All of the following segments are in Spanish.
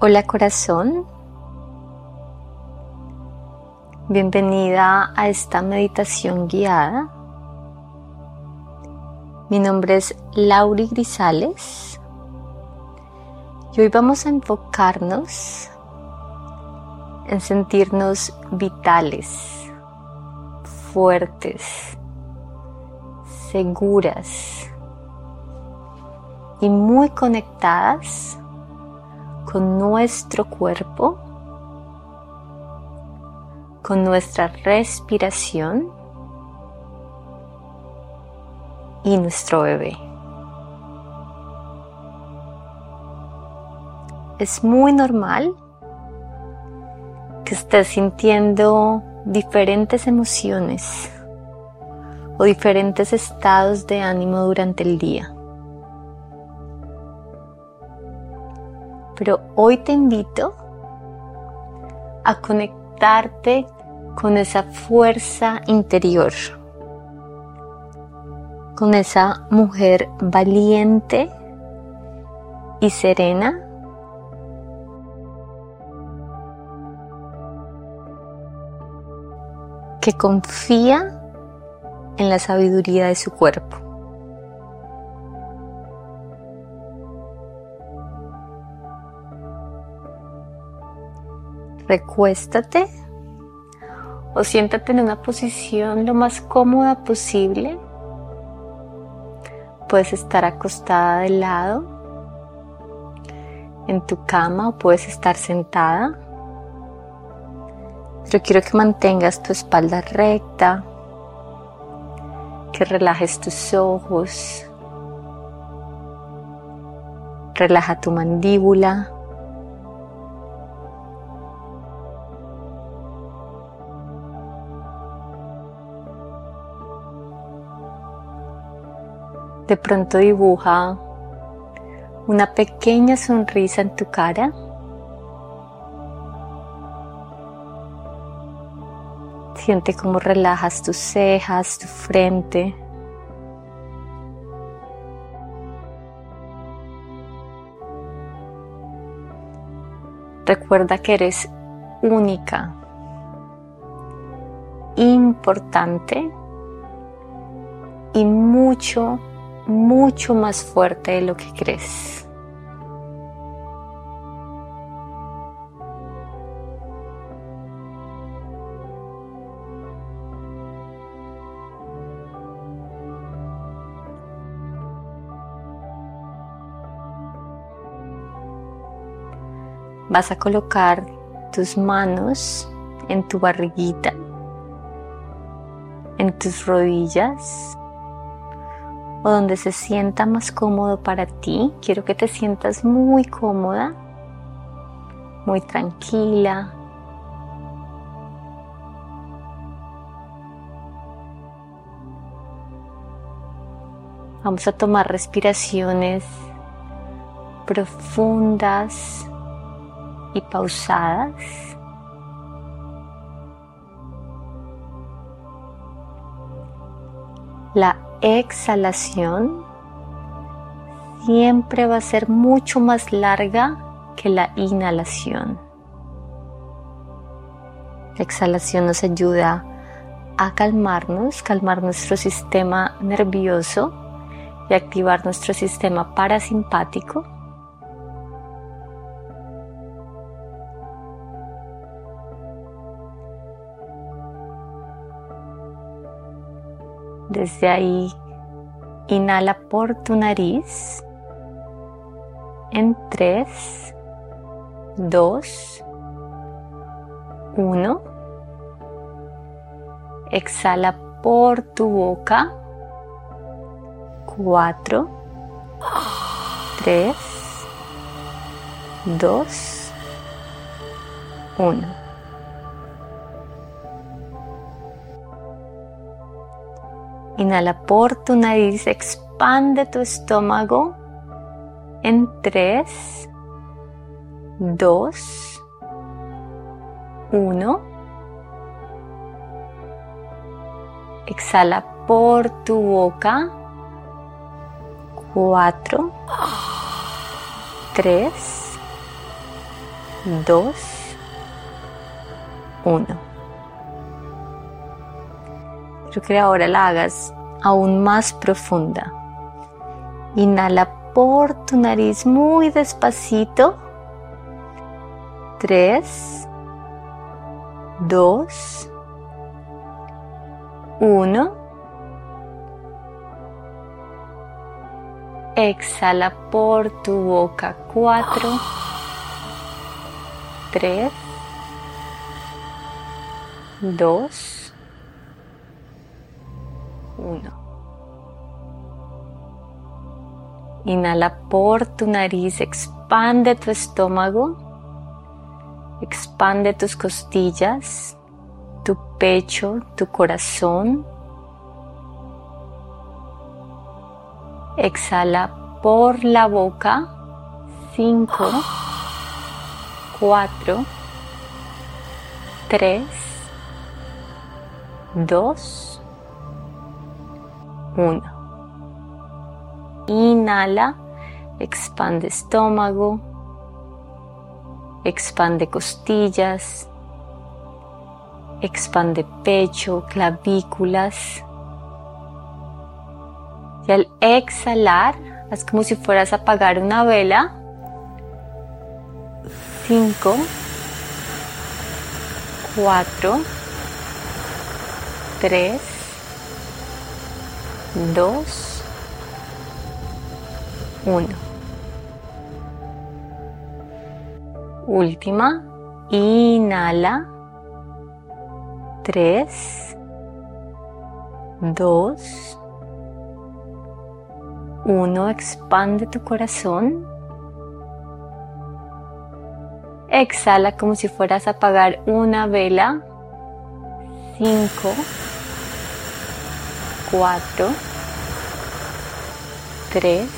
Hola corazón, bienvenida a esta meditación guiada. Mi nombre es Lauri Grisales y hoy vamos a enfocarnos en sentirnos vitales, fuertes, seguras y muy conectadas con nuestro cuerpo, con nuestra respiración y nuestro bebé. Es muy normal que estés sintiendo diferentes emociones o diferentes estados de ánimo durante el día. Pero hoy te invito a conectarte con esa fuerza interior, con esa mujer valiente y serena que confía en la sabiduría de su cuerpo. Recuéstate o siéntate en una posición lo más cómoda posible. Puedes estar acostada de lado en tu cama o puedes estar sentada. Pero quiero que mantengas tu espalda recta, que relajes tus ojos, relaja tu mandíbula. De pronto dibuja una pequeña sonrisa en tu cara. Siente cómo relajas tus cejas, tu frente. Recuerda que eres única, importante y mucho mucho más fuerte de lo que crees. Vas a colocar tus manos en tu barriguita, en tus rodillas donde se sienta más cómodo para ti. Quiero que te sientas muy cómoda, muy tranquila. Vamos a tomar respiraciones profundas y pausadas. La exhalación siempre va a ser mucho más larga que la inhalación. La exhalación nos ayuda a calmarnos, calmar nuestro sistema nervioso y activar nuestro sistema parasimpático Desde ahí, inhala por tu nariz en 3, 2, 1. Exhala por tu boca. 4, 3, 2, 1. Inhala por tu nariz, expande tu estómago en 3, 2, 1. Exhala por tu boca. 4, 3, 2, 1. Quiero que ahora la hagas aún más profunda. Inhala por tu nariz muy despacito. 3, 2, 1. Exhala por tu boca. 4, 3, 2, 1. Inhala por tu nariz, expande tu estómago, expande tus costillas, tu pecho, tu corazón. Exhala por la boca, 5, 4, 3, 2, 1. Inhala, expande estómago, expande costillas, expande pecho, clavículas. Y al exhalar, haz como si fueras a apagar una vela 5, 4, 3, 2, 1. Última, inhala, 3, 2, 1, expande tu corazón. Exhala como si fueras a apagar una vela. 5, 4, 3,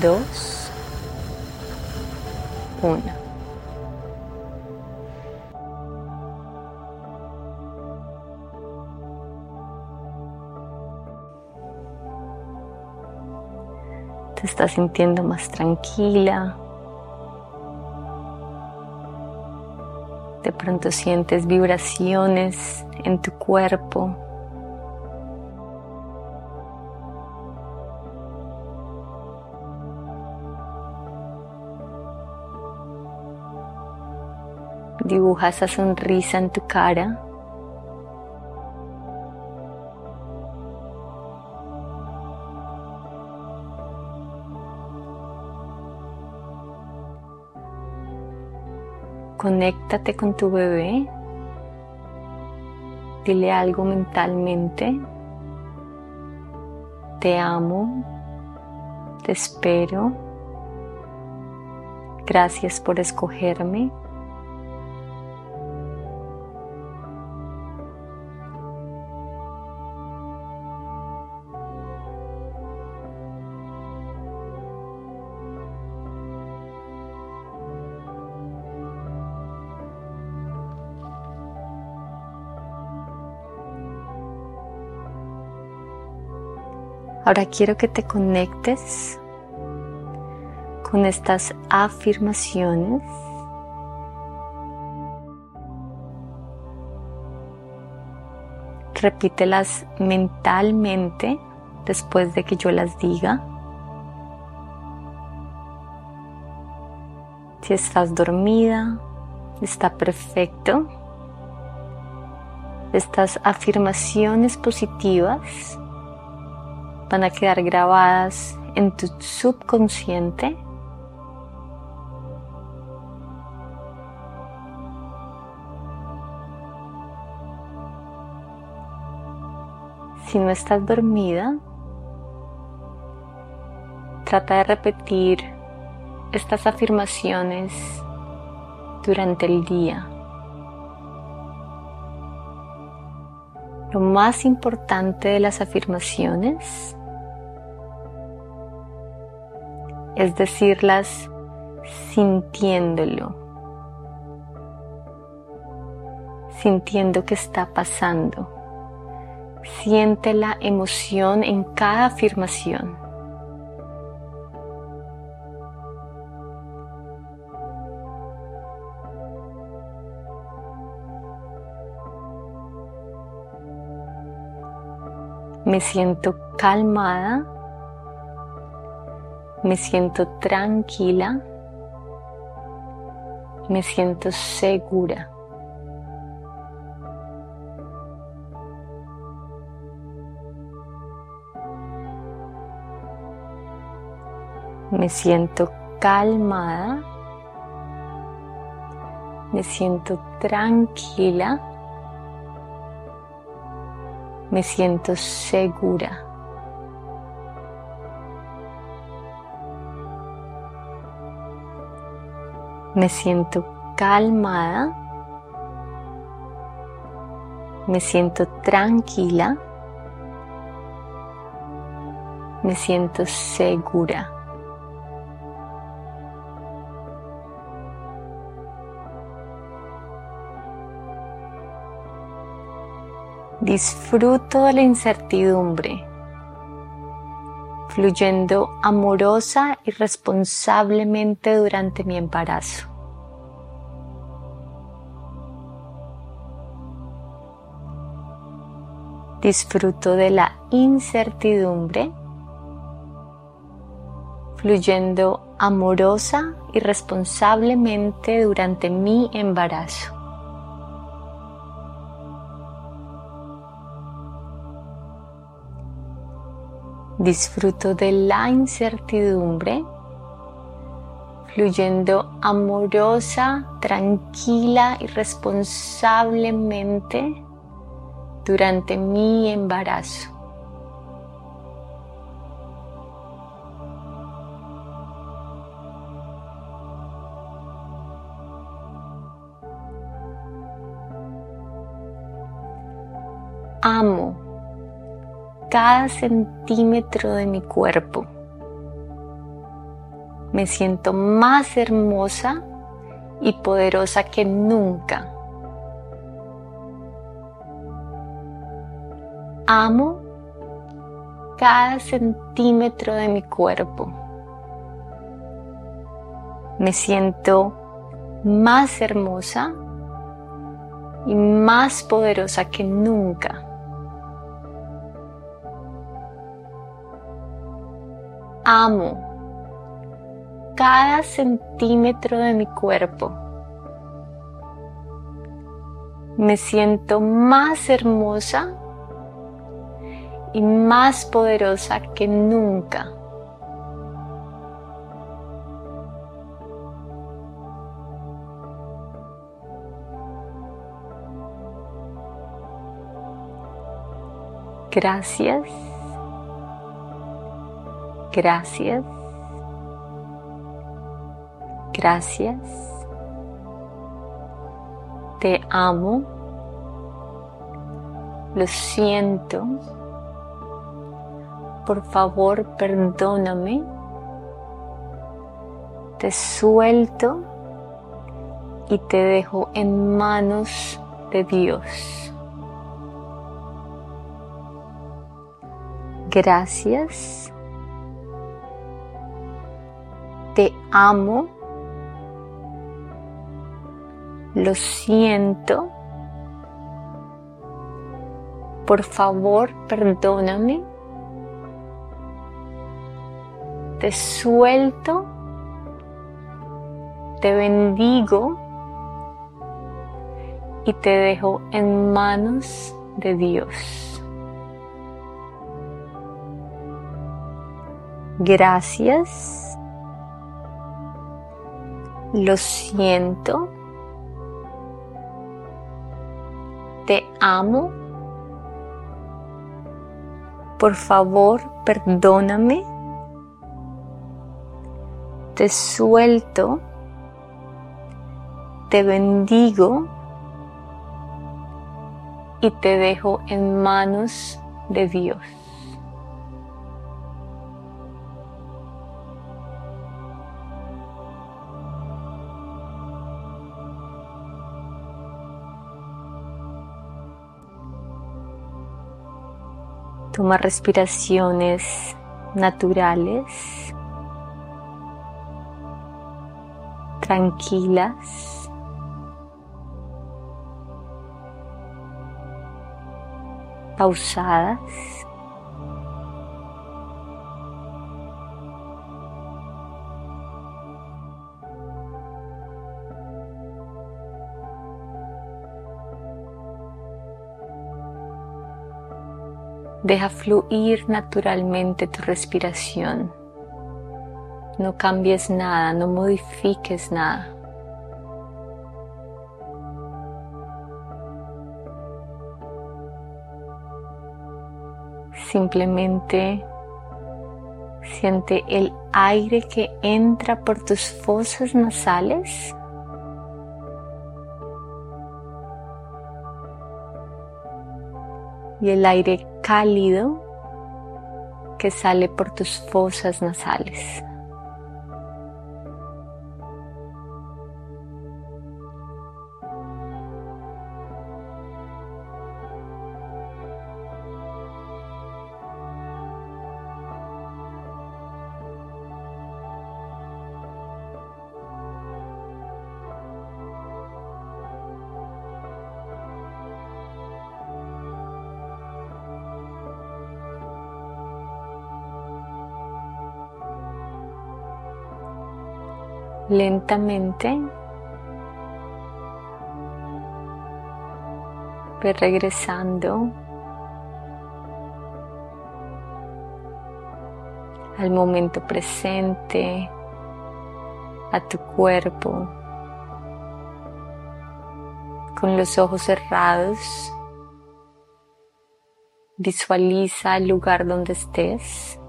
2, 1. Te estás sintiendo más tranquila, De pronto sientes vibraciones en tu cuerpo. Dibuja esa sonrisa en tu cara. Conéctate con tu bebé. Dile algo mentalmente. Te amo. Te espero. Gracias por escogerme. Ahora quiero que te conectes con estas afirmaciones. Repítelas mentalmente después de que yo las diga. Si estás dormida, está perfecto. Estas afirmaciones positivas van a quedar grabadas en tu subconsciente. Si no estás dormida, trata de repetir estas afirmaciones durante el día. Lo más importante de las afirmaciones es decirlas sintiéndolo, sintiendo que está pasando. Siente la emoción en cada afirmación. Me siento calmada me siento tranquila. Me siento segura. Me siento calmada. Me siento tranquila. Me siento segura. Me siento calmada. Me siento tranquila. Me siento segura. Disfruto de la incertidumbre, fluyendo amorosa y responsablemente durante mi embarazo. Disfruto de la incertidumbre, fluyendo amorosa y responsablemente durante mi embarazo. Disfruto de la incertidumbre, fluyendo amorosa, tranquila y responsablemente durante mi embarazo. Cada centímetro de mi cuerpo. Me siento más hermosa y poderosa que nunca. Amo cada centímetro de mi cuerpo. Me siento más hermosa y más poderosa que nunca. Amo cada centímetro de mi cuerpo. Me siento más hermosa y más poderosa que nunca. Gracias Gracias. Gracias. Te amo. Lo siento. Por favor, perdóname. Te suelto y te dejo en manos de Dios. Gracias te amo, lo siento, por favor perdóname, te suelto, te bendigo y te dejo en manos de Dios. Gracias lo siento, te amo, por favor perdóname, te suelto, te bendigo. Y te dejo en manos de Dios. Toma respiraciones naturales, tranquilas. pausadas. Deja fluir naturalmente tu respiración. No cambies nada, no modifiques nada. Simplemente siente el aire que entra por tus fosas nasales. Y el aire cálido que sale por tus fosas nasales. Lentamente. Regresando al momento presente, a tu cuerpo, con los ojos cerrados. Visualiza el lugar donde estés.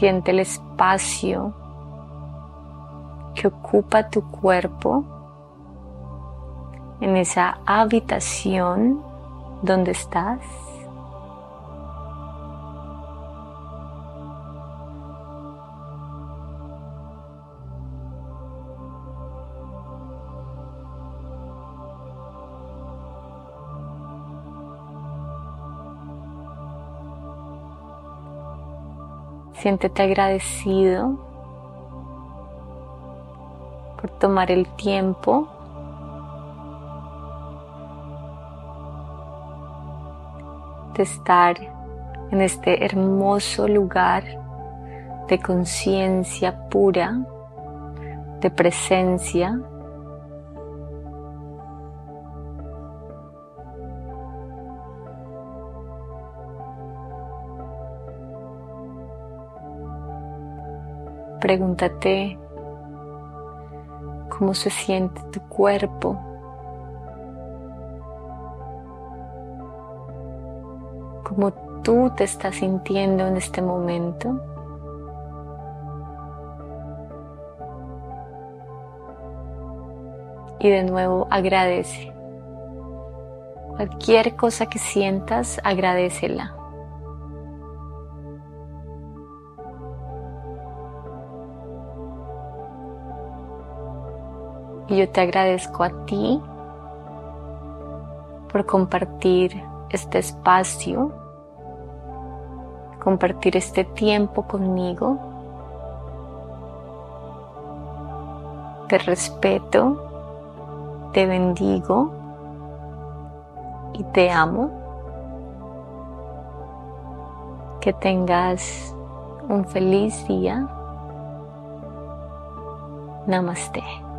Siente el espacio que ocupa tu cuerpo en esa habitación donde estás. Siéntete agradecido por tomar el tiempo de estar en este hermoso lugar de conciencia pura, de presencia Pregúntate cómo se siente tu cuerpo. Cómo tú te estás sintiendo en este momento. Y de nuevo agradece. Cualquier cosa que sientas, agradecela. Y yo te agradezco a ti por compartir este espacio, compartir este tiempo conmigo. Te respeto, te bendigo y te amo. Que tengas un feliz día. Namaste.